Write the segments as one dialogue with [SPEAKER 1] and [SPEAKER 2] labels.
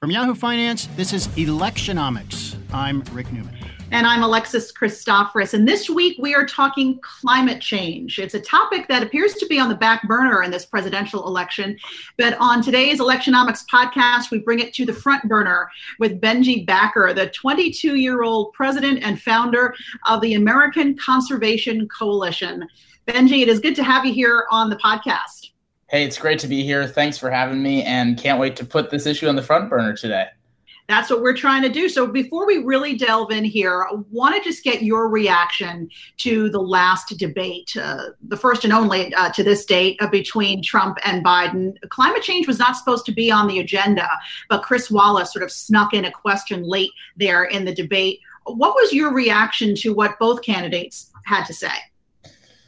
[SPEAKER 1] From Yahoo Finance, this is Electionomics. I'm Rick Newman.
[SPEAKER 2] And I'm Alexis Christoforous. And this week we are talking climate change. It's a topic that appears to be on the back burner in this presidential election. But on today's Electionomics podcast, we bring it to the front burner with Benji Backer, the 22 year old president and founder of the American Conservation Coalition. Benji, it is good to have you here on the podcast.
[SPEAKER 3] Hey, it's great to be here. Thanks for having me, and can't wait to put this issue on the front burner today.
[SPEAKER 2] That's what we're trying to do. So before we really delve in here, I want to just get your reaction to the last debate, uh, the first and only uh, to this date uh, between Trump and Biden. Climate change was not supposed to be on the agenda, but Chris Wallace sort of snuck in a question late there in the debate. What was your reaction to what both candidates had to say?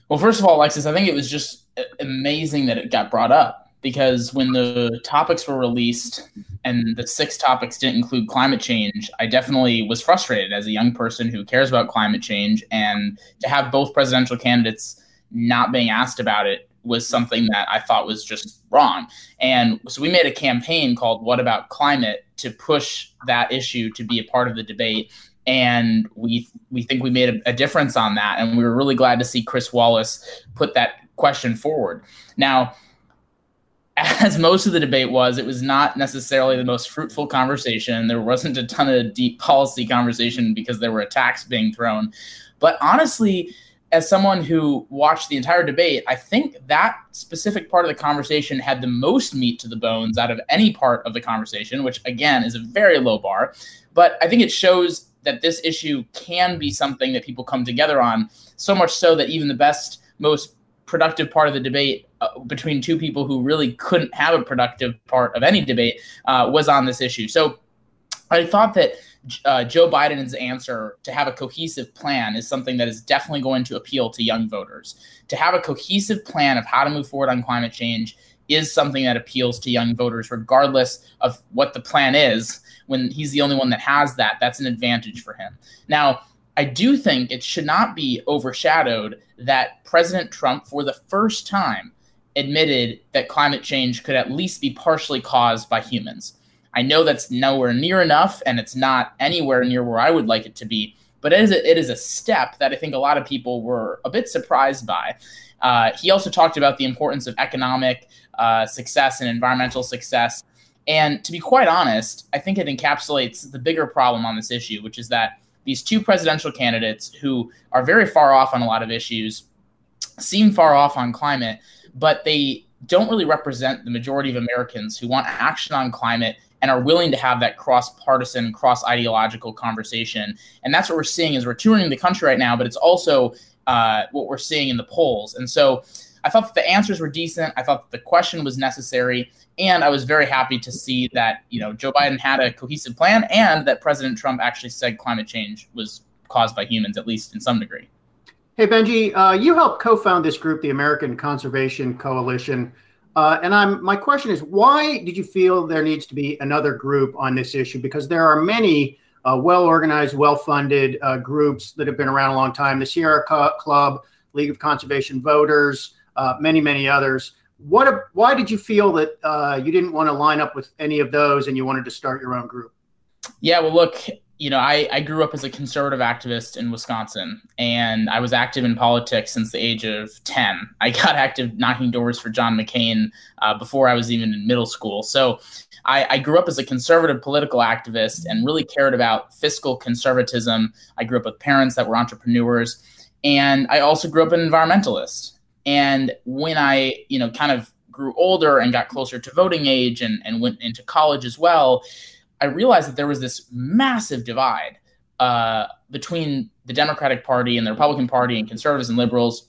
[SPEAKER 3] Well, first of all, Alexis, I think it was just amazing that it got brought up because when the topics were released and the six topics didn't include climate change, I definitely was frustrated as a young person who cares about climate change. And to have both presidential candidates not being asked about it was something that I thought was just wrong. And so we made a campaign called What About Climate to push that issue to be a part of the debate. And we we think we made a, a difference on that. And we were really glad to see Chris Wallace put that question forward. Now, as most of the debate was, it was not necessarily the most fruitful conversation. There wasn't a ton of deep policy conversation because there were attacks being thrown. But honestly, as someone who watched the entire debate, I think that specific part of the conversation had the most meat to the bones out of any part of the conversation, which again is a very low bar. But I think it shows that this issue can be something that people come together on, so much so that even the best, most productive part of the debate uh, between two people who really couldn't have a productive part of any debate uh, was on this issue. So I thought that uh, Joe Biden's answer to have a cohesive plan is something that is definitely going to appeal to young voters. To have a cohesive plan of how to move forward on climate change is something that appeals to young voters, regardless of what the plan is. When he's the only one that has that, that's an advantage for him. Now, I do think it should not be overshadowed that President Trump, for the first time, admitted that climate change could at least be partially caused by humans. I know that's nowhere near enough, and it's not anywhere near where I would like it to be, but it is a, it is a step that I think a lot of people were a bit surprised by. Uh, he also talked about the importance of economic uh, success and environmental success. And to be quite honest, I think it encapsulates the bigger problem on this issue, which is that these two presidential candidates who are very far off on a lot of issues, seem far off on climate, but they don't really represent the majority of Americans who want action on climate and are willing to have that cross-partisan, cross-ideological conversation. And that's what we're seeing as we're touring the country right now, but it's also uh, what we're seeing in the polls. And so I thought the answers were decent. I thought the question was necessary. And I was very happy to see that, you know, Joe Biden had a cohesive plan and that President Trump actually said climate change was caused by humans, at least in some degree.
[SPEAKER 1] Hey, Benji, uh, you helped co-found this group, the American Conservation Coalition. Uh, and I'm my question is, why did you feel there needs to be another group on this issue? Because there are many uh, well-organized, well-funded uh, groups that have been around a long time. The Sierra Club, League of Conservation Voters, uh, many, many others. What? Why did you feel that uh, you didn't want to line up with any of those, and you wanted to start your own group?
[SPEAKER 3] Yeah, well, look, you know, I, I grew up as a conservative activist in Wisconsin, and I was active in politics since the age of 10. I got active knocking doors for John McCain uh, before I was even in middle school. So I, I, grew up as a conservative political activist and really cared about fiscal conservatism. I grew up with parents that were entrepreneurs, and I also grew up an environmentalist. And when I, you know, kind of grew older and got closer to voting age and, and went into college as well, I realized that there was this massive divide uh, between the Democratic Party and the Republican Party and conservatives and liberals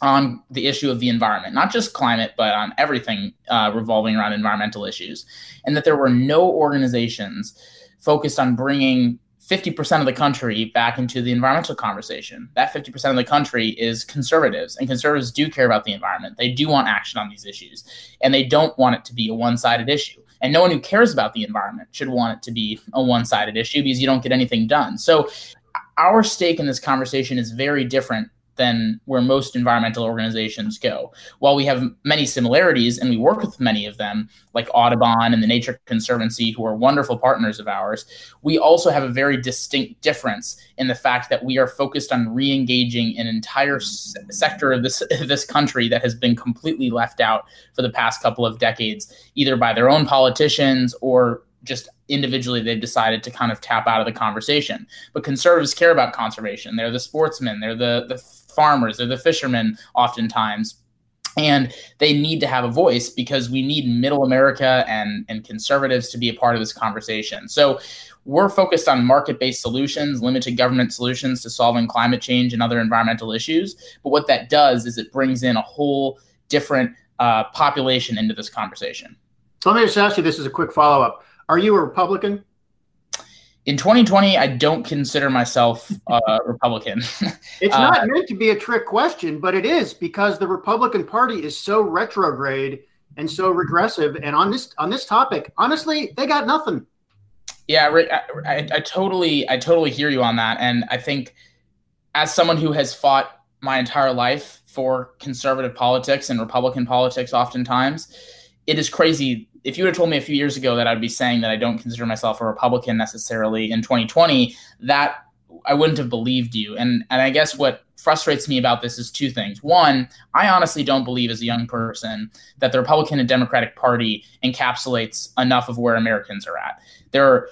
[SPEAKER 3] on the issue of the environment, not just climate, but on everything uh, revolving around environmental issues, and that there were no organizations focused on bringing 50% of the country back into the environmental conversation. That 50% of the country is conservatives, and conservatives do care about the environment. They do want action on these issues, and they don't want it to be a one sided issue. And no one who cares about the environment should want it to be a one sided issue because you don't get anything done. So, our stake in this conversation is very different than where most environmental organizations go. While we have many similarities and we work with many of them, like Audubon and the Nature Conservancy, who are wonderful partners of ours, we also have a very distinct difference in the fact that we are focused on re-engaging an entire s- sector of this this country that has been completely left out for the past couple of decades, either by their own politicians or just individually they've decided to kind of tap out of the conversation. But conservatives care about conservation. They're the sportsmen, they're the the farmers, they're the fishermen oftentimes. And they need to have a voice because we need middle America and, and conservatives to be a part of this conversation. So we're focused on market based solutions, limited government solutions to solving climate change and other environmental issues. But what that does is it brings in a whole different uh, population into this conversation.
[SPEAKER 1] So let me just ask you this as a quick follow up. Are you a Republican?
[SPEAKER 3] In 2020, I don't consider myself a Republican.
[SPEAKER 1] it's not uh, meant to be a trick question, but it is because the Republican Party is so retrograde and so regressive. And on this on this topic, honestly, they got nothing.
[SPEAKER 3] Yeah, I, I, I totally I totally hear you on that, and I think as someone who has fought my entire life for conservative politics and Republican politics, oftentimes it is crazy if you would have told me a few years ago that I'd be saying that I don't consider myself a Republican necessarily in 2020, that I wouldn't have believed you. And and I guess what frustrates me about this is two things. One, I honestly don't believe as a young person that the Republican and Democratic Party encapsulates enough of where Americans are at. There are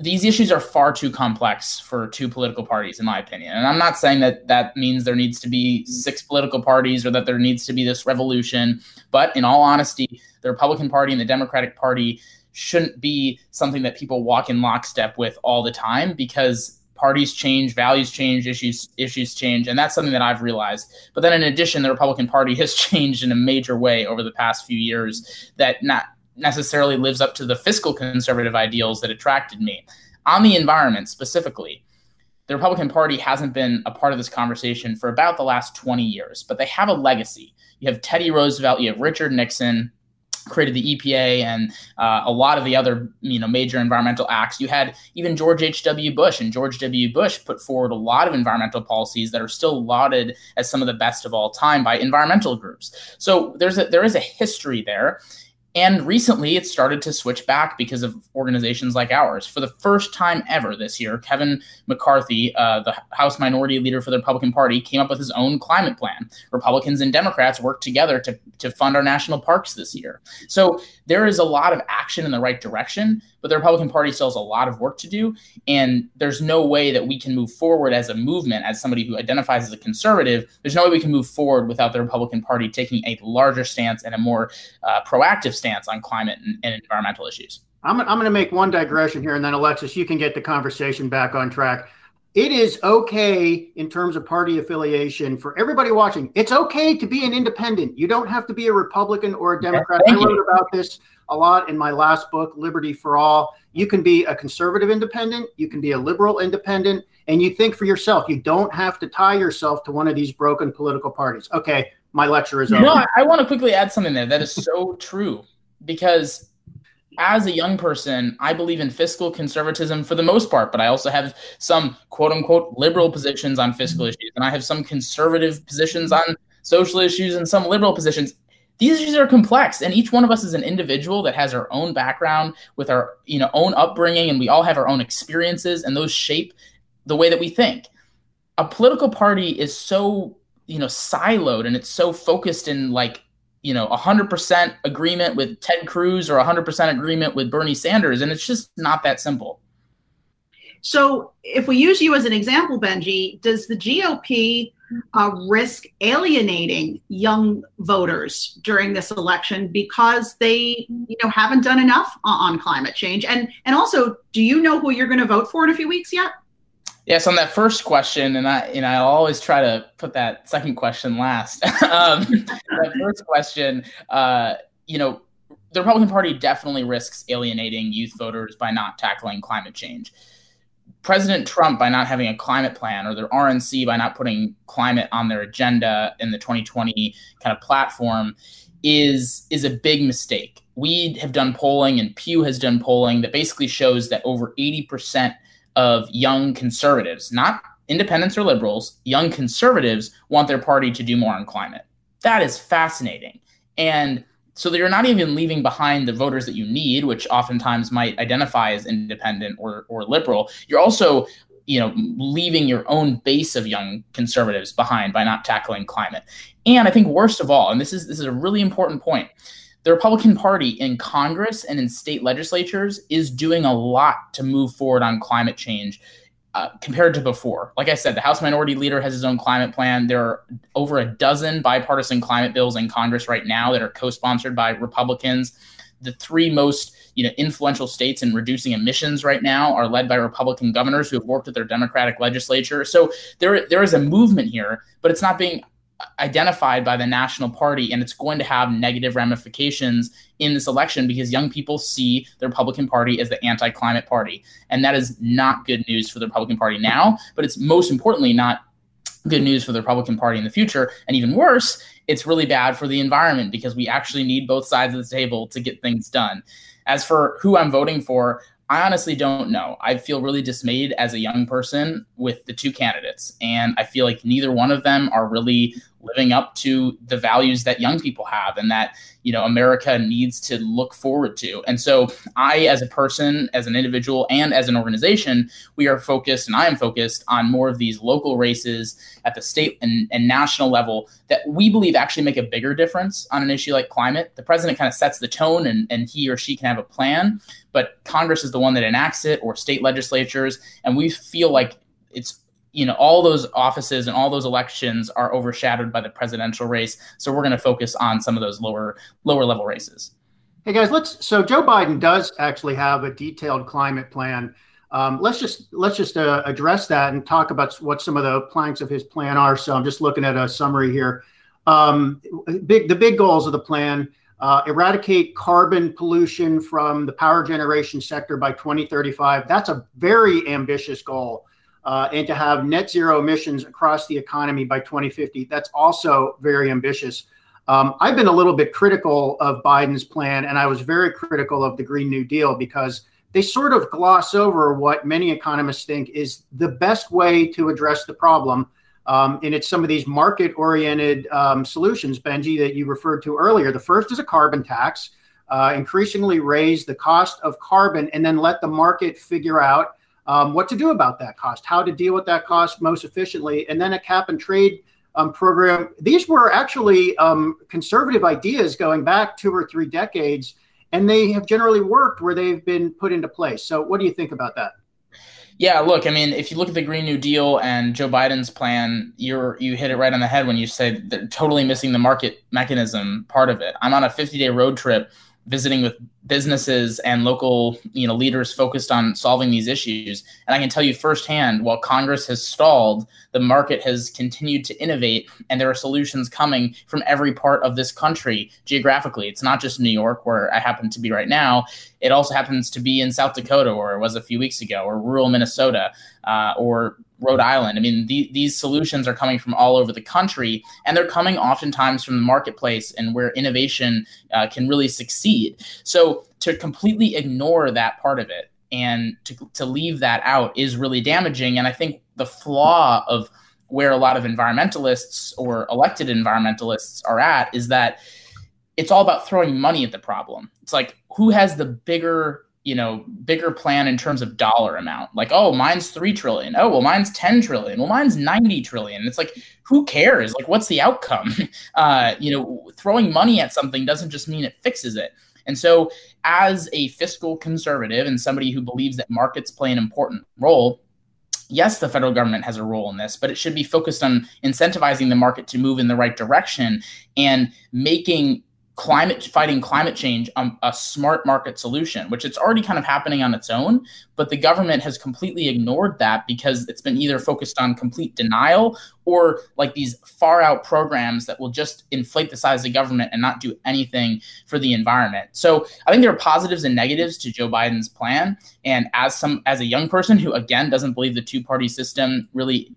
[SPEAKER 3] these issues are far too complex for two political parties, in my opinion. And I'm not saying that that means there needs to be six political parties or that there needs to be this revolution. But in all honesty, the Republican Party and the Democratic Party shouldn't be something that people walk in lockstep with all the time because parties change, values change, issues issues change, and that's something that I've realized. But then in addition, the Republican Party has changed in a major way over the past few years that not necessarily lives up to the fiscal conservative ideals that attracted me. On the environment specifically, the Republican Party hasn't been a part of this conversation for about the last 20 years, but they have a legacy. You have Teddy Roosevelt, you have Richard Nixon, created the EPA and uh, a lot of the other you know major environmental acts. You had even George H.W. Bush, and George W. Bush put forward a lot of environmental policies that are still lauded as some of the best of all time by environmental groups. So there's a, there is a history there. And recently, it started to switch back because of organizations like ours. For the first time ever this year, Kevin McCarthy, uh, the House Minority Leader for the Republican Party, came up with his own climate plan. Republicans and Democrats worked together to, to fund our national parks this year. So there is a lot of action in the right direction but the Republican Party still has a lot of work to do. And there's no way that we can move forward as a movement, as somebody who identifies as a conservative, there's no way we can move forward without the Republican Party taking a larger stance and a more uh, proactive stance on climate and, and environmental issues.
[SPEAKER 1] I'm, I'm going to make one digression here, and then Alexis, you can get the conversation back on track. It is okay in terms of party affiliation for everybody watching. It's okay to be an independent. You don't have to be a Republican or a Democrat. I wrote about this a lot in my last book, Liberty for All. You can be a conservative independent, you can be a liberal independent, and you think for yourself. You don't have to tie yourself to one of these broken political parties. Okay, my lecture is over.
[SPEAKER 3] No, I want to quickly add something there. That is so true because as a young person, I believe in fiscal conservatism for the most part, but I also have some quote unquote liberal positions on fiscal issues, and I have some conservative positions on social issues and some liberal positions. These issues are complex and each one of us is an individual that has our own background with our you know own upbringing and we all have our own experiences and those shape the way that we think. A political party is so you know siloed and it's so focused in like you know 100% agreement with ted cruz or 100% agreement with bernie sanders and it's just not that simple.
[SPEAKER 2] So if we use you as an example benji does the gop uh, risk alienating young voters during this election because they you know haven't done enough on, climate change? And and also do you know who you're going to vote for in a few weeks yet
[SPEAKER 3] yes on that first question and i know i always try to put that second question last um, that first question uh, you know the republican party definitely risks alienating youth voters by not tackling climate change President Trump, by not having a climate plan, or the RNC by not putting climate on their agenda in the 2020 kind of platform, is is a big mistake. We have done polling, and Pew has done polling that basically shows that over 80% of young conservatives, not independents or liberals, young conservatives want their party to do more on climate. That is fascinating. And so you're not even leaving behind the voters that you need, which oftentimes might identify as independent or, or liberal. You're also you know leaving your own base of young conservatives behind by not tackling climate and i think worst of all and this is this is a really important point the republican party in congress and in state legislatures is doing a lot to move forward on climate change uh, compared to before. Like I said, the House Minority Leader has his own climate plan. There are over a dozen bipartisan climate bills in Congress right now that are co-sponsored by Republicans. The three most you know influential states in reducing emissions right now are led by Republican governors who have worked with their Democratic legislature. So there there is a movement here, but it's not being identified by the national party and it's going to have negative ramifications in this election because young people see the Republican Party as the anti-climate party. And that is not good news for the Republican Party now but it's most importantly not good news for the Republican Party in the future. And even worse it's really bad for the environment because we actually need both sides of the table to get things done. As for who I'm voting for I honestly don't know. I feel really dismayed as a young person with the two candidates, and I feel like neither one of them are really living up to the values that young people have and that you know America needs to look forward to. And so I as a person, as an individual and as an organization, we are focused and I am focused on more of these local races at the state and, and national level that we believe actually make a bigger difference on an issue like climate. The president kind of sets the tone and, and he or she can have a plan, but Congress is the one that enacts it or state legislatures. And we feel like it's you know all those offices and all those elections are overshadowed by the presidential race. So we're going to focus on some of those lower lower level races.
[SPEAKER 1] Hey guys let's so joe biden does actually have a detailed climate plan. Um, let's just let's just uh, address that and talk about what some of the planks of his plan are. So i'm just looking at a summary here. Um, big the big goals of the plan uh, eradicate carbon pollution from the power generation sector by 2035 that's a very ambitious goal uh, and to have net zero emissions across the economy by 2050. That's also very ambitious. Um, I've been a little bit critical of Biden's plan, and I was very critical of the Green New Deal because they sort of gloss over what many economists think is the best way to address the problem. Um, and it's some of these market oriented um, solutions, Benji, that you referred to earlier. The first is a carbon tax, uh, increasingly raise the cost of carbon, and then let the market figure out um, what to do about that cost, how to deal with that cost most efficiently, and then a cap and trade um, program. These were actually um, conservative ideas going back two or three decades, and they have generally worked where they've been put into place. So, what do you think about that?
[SPEAKER 3] Yeah, look, I mean, if you look at the Green New Deal and Joe Biden's plan, you're you hit it right on the head when you say they're totally missing the market mechanism part of it. I'm on a 50 day road trip visiting with businesses and local you know leaders focused on solving these issues. And i can tell you firsthand while congress has stalled the market has continued to innovate and there are solutions coming from every part of this country geographically. It's not just new york where i happen to be right now. It also happens to be in south dakota where it was a few weeks ago or rural minnesota uh, or Rhode Island. I mean, the, these solutions are coming from all over the country, and they're coming oftentimes from the marketplace and where innovation uh, can really succeed. So to completely ignore that part of it and to, to leave that out is really damaging. And I think the flaw of where a lot of environmentalists or elected environmentalists are at is that it's all about throwing money at the problem. It's like who has the bigger you know bigger plan in terms of dollar amount. Like oh mine's 3 trillion. Oh well mine's 10 trillion. Well mine's 90 trillion. It's like who cares? Like what's the outcome? Uh you know throwing money at something doesn't just mean it fixes it. And so as a fiscal conservative and somebody who believes that markets play an important role yes, the federal government has a role in this, but it should be focused on incentivizing the market to move in the right direction and making climate fighting climate change um, a smart market solution which it's already kind of happening on its own but the government has completely ignored that because it's been either focused on complete denial or like these far out programs that will just inflate the size of government and not do anything for the environment. So i think there are positives and negatives to joe biden's plan and as some as a young person who again doesn't believe the two party system really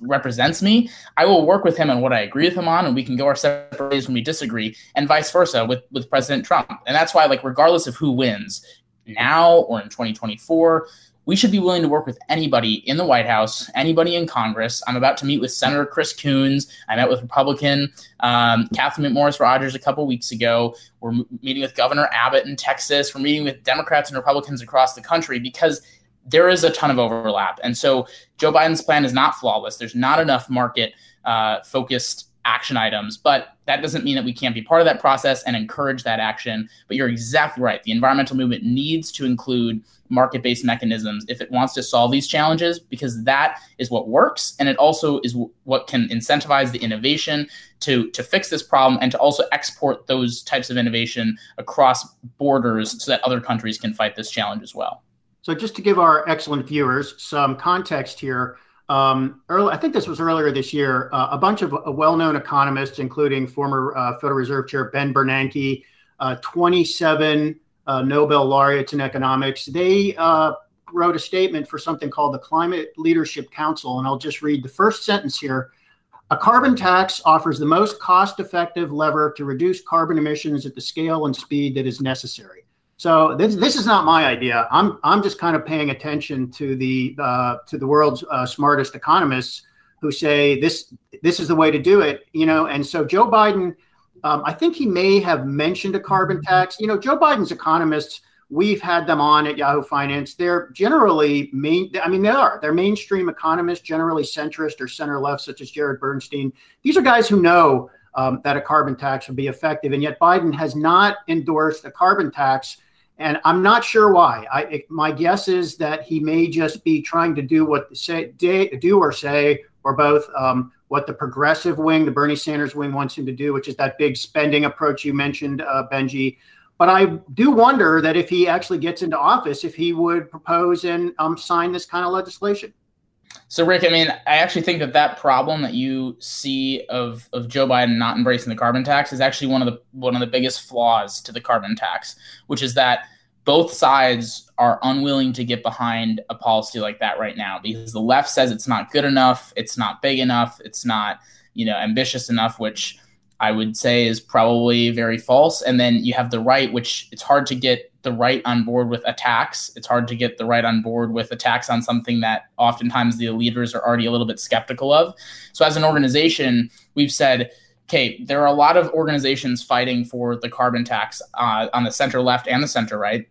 [SPEAKER 3] represents me, I will work with him on what I agree with him on, and we can go our separate ways when we disagree, and vice versa with with President Trump. And that's why, like, regardless of who wins now or in 2024, we should be willing to work with anybody in the White House, anybody in Congress. I'm about to meet with Senator Chris Coons. I met with Republican um, Catherine McMorris Rodgers a couple weeks ago. We're meeting with Governor Abbott in Texas. We're meeting with Democrats and Republicans across the country because there is a ton of overlap. And so Joe Biden's plan is not flawless. There's not enough market uh, focused action items. But that doesn't mean that we can't be part of that process and encourage that action. But you're exactly right. The environmental movement needs to include market based mechanisms if it wants to solve these challenges, because that is what works. And it also is what can incentivize the innovation to, to fix this problem and to also export those types of innovation across borders so that other countries can fight this challenge as well.
[SPEAKER 1] So, just to give our excellent viewers some context here, um, I think this was earlier this year. Uh, a bunch of uh, well-known economists, including former uh, Federal Reserve Chair Ben Bernanke, uh, 27 uh, Nobel laureates in economics, they wrote a statement for something called the Climate Leadership Council, and I'll just read the first sentence here. A carbon tax offers the most cost-effective lever to reduce carbon emissions at the scale and speed that is necessary. So this this is not my idea. I'm I'm just kind of paying attention to the uh, to the world's uh, smartest economists who say this this is the way to do it. You know, and so Joe Biden, um, I think he may have mentioned a carbon tax. You know, Joe Biden's economists. We've had them on at Yahoo Finance. They're generally main. I mean, they are. They're mainstream economists, generally centrist or center left, such as Jared Bernstein. These are guys who know um, that a carbon tax would be effective, and yet Biden has not endorsed a carbon tax and I'm not sure why. I, my guess is that he may just be trying to do what say do or say or both um, what the progressive wing, the Bernie Sanders wing, wants him to do, which is that big spending approach you mentioned, uh, Benji. But I do wonder that if he actually gets into office, if he would propose and um, sign this kind of legislation.
[SPEAKER 3] So, Rick, I mean, I actually think that that problem that you see of of Joe Biden not embracing the carbon tax is actually one of the one of the biggest flaws to the carbon tax, which is that both sides are unwilling to get behind a policy like that right now because the left says it's not good enough, it's not big enough, it's not you know ambitious enough, which I would say is probably very false. And then you have the right, which it's hard to get the right on board with attacks. It's hard to get the right on board with attacks on something that oftentimes the leaders are already a little bit skeptical of. So, as an organization, we've said, okay, there are a lot of organizations fighting for the carbon tax uh, on the center left and the center right.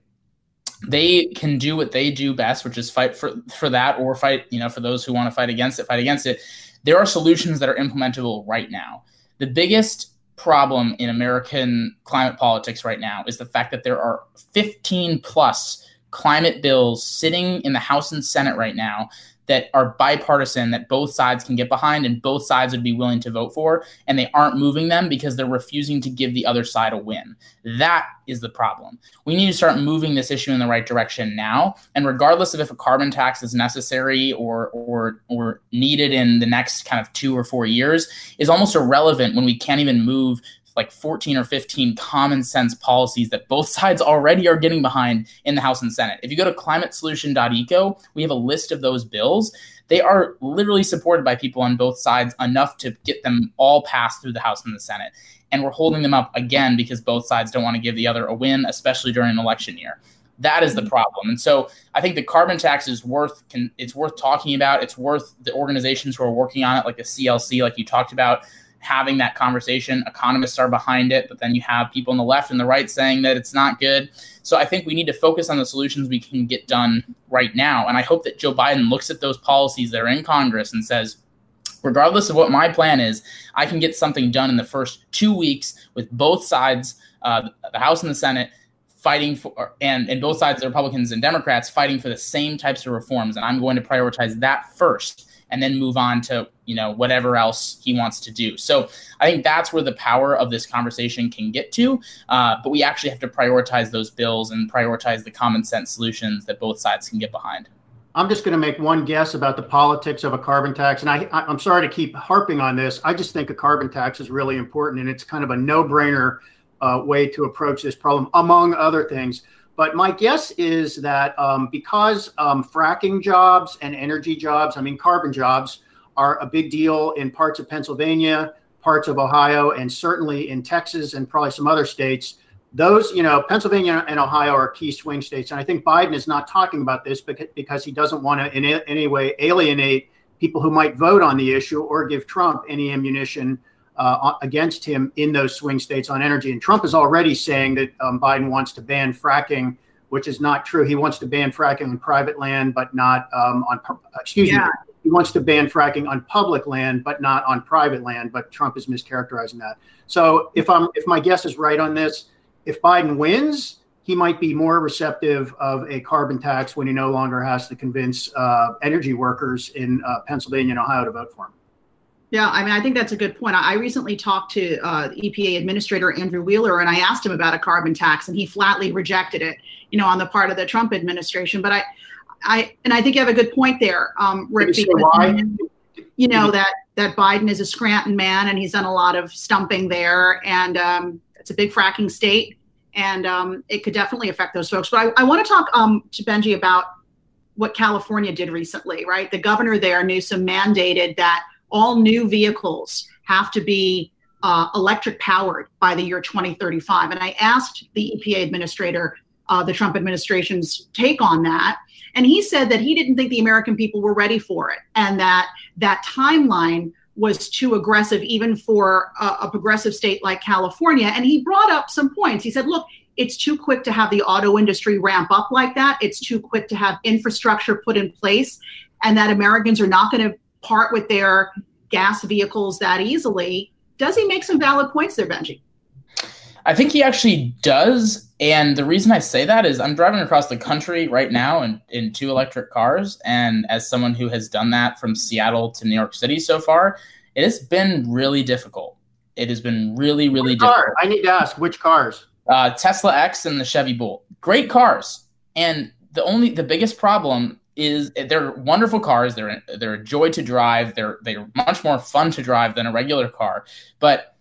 [SPEAKER 3] They can do what they do best, which is fight for for that, or fight, you know, for those who want to fight against it, fight against it. There are solutions that are implementable right now. The biggest problem in American climate politics right now is the fact that there are 15 plus climate bills sitting in the House and Senate right now that are bipartisan that both sides can get behind and both sides would be willing to vote for and they aren't moving them because they're refusing to give the other side a win. That is the problem. We need to start moving this issue in the right direction now and regardless of if a carbon tax is necessary or or or needed in the next kind of 2 or 4 years is almost irrelevant when we can't even move like 14 or 15 common sense policies that both sides already are getting behind in the House and Senate. If you go to climatesolution.eco, we have a list of those bills. They are literally supported by people on both sides enough to get them all passed through the House and the Senate. And we're holding them up again because both sides don't want to give the other a win, especially during an election year. That is the mm-hmm. problem. And so I think the carbon tax is worth can it's worth talking about. It's worth the organizations who are working on it, like the CLC, like you talked about, having that conversation. Economists are behind it, but then you have people on the left and the right saying that it's not good. So I think we need to focus on the solutions we can get done right now. And I hope that Joe Biden looks at those policies that are in Congress and says, regardless of what my plan is, I can get something done in the first two weeks with both sides, uh, the House and the Senate, fighting for, and, and both sides, the Republicans and Democrats, fighting for the same types of reforms. And I'm going to prioritize that first and then move on to you know whatever else he wants to do. So i think that's where the power of this conversation can get to uh, but we actually have to prioritize those bills and prioritize the common sense solutions that both sides can get behind.
[SPEAKER 1] I'm just going to make one guess about the politics of a carbon tax and I, i'm sorry to keep harping on this. I just think a carbon tax is really important and it's kind of a no-brainer uh, way to approach this problem among other things but my guess is that um, because um, fracking jobs and energy jobs, I mean, carbon jobs, are a big deal in parts of Pennsylvania, parts of Ohio, and certainly in Texas and probably some other states. those, you know, Pennsylvania and Ohio are key swing states. And I think Biden is not talking about this because he doesn't want to in any way alienate people who might vote on the issue or give Trump any ammunition uh, against him in those swing states on energy. And Trump is already saying that um, Biden wants to ban fracking, which is not true. He wants to ban fracking on private land, but not um, on, excuse yeah. me, he wants to ban fracking on public land, but not on private land. But Trump is mischaracterizing that. So if I'm if my guess is right on this, if Biden wins, he might be more receptive of a carbon tax when he no longer has to convince uh, energy workers in uh, Pennsylvania and Ohio to vote for him.
[SPEAKER 2] Yeah, I mean, I think that's a good point. I recently talked to uh, EPA Administrator Andrew Wheeler, and I asked him about a carbon tax, and he flatly rejected it. You know, on the part of the Trump administration. But I, I, and I think you have a good point there, um, Rick. Because, why? You know that that Biden is a Scranton man, and he's done a lot of stumping there, and um, it's a big fracking state, and um, it could definitely affect those folks. But I, I want to talk um, to Benji about what California did recently, right? The governor there, Newsom, mandated that all new vehicles have to be uh, electric powered by the year 2035. And I asked the EPA administrator, uh, the Trump administration's take on that. And he said that he didn't think the American people were ready for it and that that timeline was too aggressive, even for a, a, progressive state like California. And he brought up some points. He said, look, it's too quick to have the auto industry ramp up like that. It's too quick to have infrastructure put in place, and that Americans are not going to part with their gas vehicles that easily. Does he make some valid points there, Benji?
[SPEAKER 3] I think he actually does. And the reason I say that is I'm driving across the country right now in, in two electric cars. And as someone who has done that from Seattle to New York City so far, it has been really difficult. It has been really, really which difficult. Car?
[SPEAKER 1] I need to ask which cars?
[SPEAKER 3] Uh, Tesla X and the Chevy Bolt. Great cars. And the only, the biggest problem is they're wonderful cars. They're they're a joy to drive. They're they're much more fun to drive than a regular car. But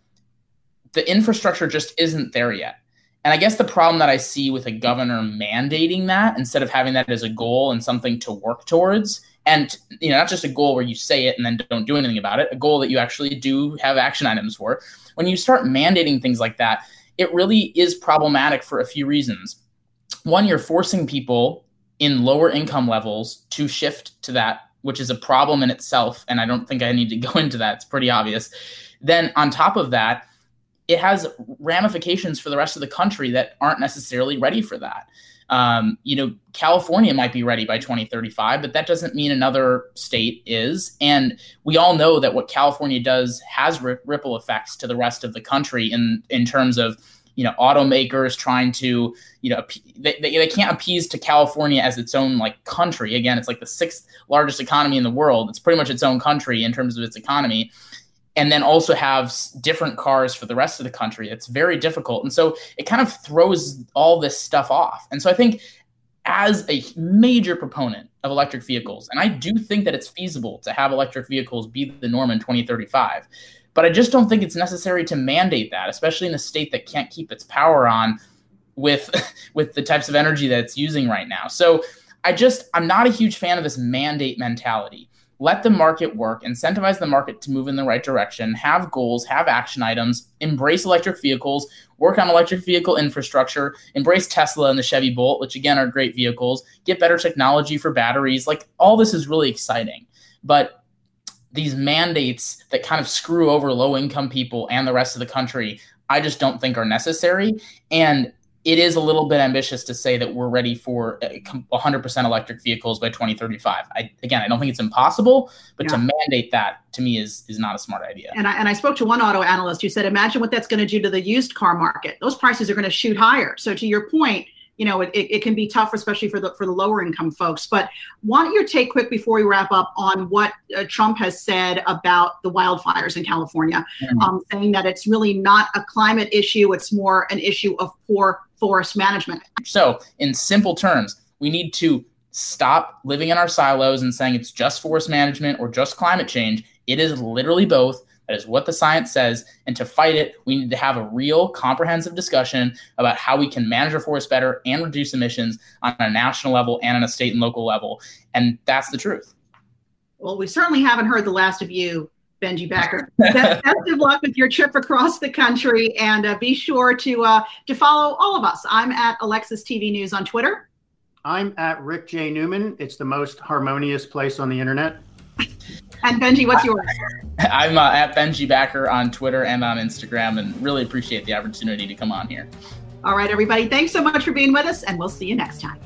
[SPEAKER 3] the infrastructure just isn't there yet. And I guess the problem that I see with a governor mandating that instead of having that as a goal and something to work towards, and you know, not just a goal where you say it and then don't do anything about it, a goal that you actually do have action items for. When you start mandating things like that, it really is problematic for a few reasons. One, you're forcing people in lower income levels to shift to that, which is a problem in itself. And I don't think I need to go into that. It's pretty obvious. Then on top of that, it has ramifications for the rest of the country that aren't necessarily ready for that. Um, you know, California might be ready by 2035, but that doesn't mean another state is. And we all know that what California does has ripple effects to the rest of the country in in terms of you know automakers trying to you know they, they, they can't appease to california as its own like country again it's like the sixth largest economy in the world it's pretty much its own country in terms of its economy and then also have different cars for the rest of the country. It's very difficult. And so it kind of throws all this stuff off. And so I think as a major proponent of electric vehicles, and I do think that it's feasible to have electric vehicles be the norm in 2035, but I just don't think it's necessary to mandate that, especially in a state that can't keep its power on with with the types of energy that it's using right now. So I just I'm not a huge fan of this mandate mentality let the market work, incentivize the market to move in the right direction, have goals, have action items, embrace electric vehicles, work on electric vehicle infrastructure, embrace Tesla and the Chevy Bolt, which again are great vehicles, get better technology for batteries. Like all this is really exciting. But these mandates that kind of screw over low income people and the rest of the country, I just don't think are necessary. And it is a little bit ambitious to say that we're ready for uh, 100% electric vehicles by 2035. I, again, I don't think it's impossible, but yeah. to mandate that to me is is not a smart idea.
[SPEAKER 2] And I, and I spoke to one auto analyst who said, imagine what that's going to do to the used car market. Those prices are going to shoot higher. So to your point, you know, it, it can be tough, especially for the for the lower income folks. But want your take quick before we wrap up on what uh, Trump has said about the wildfires in California, mm-hmm. um, saying that it's really not a climate issue; it's more an issue of poor forest management.
[SPEAKER 3] So, in simple terms, we need to stop living in our silos and saying it's just forest management or just climate change. It is literally both. That is what the science says. And to fight it, we need to have a real comprehensive discussion about how we can manage our forests better and reduce emissions on a national level and on a state and local level. And that's the truth.
[SPEAKER 2] Well, we certainly haven't heard the last of you Benji Backer. best, of luck with your trip across the country, and uh, be sure to uh, to follow all of us. I'm at Alexis TV News on Twitter.
[SPEAKER 1] I'm at Rick J Newman. It's the most harmonious place on the internet.
[SPEAKER 2] and Benji, what's yours?
[SPEAKER 3] I'm uh, at Benji Backer on Twitter and on Instagram, and really appreciate the opportunity to come on here.
[SPEAKER 2] All right, everybody. Thanks so much for being with us, and we'll see you next time.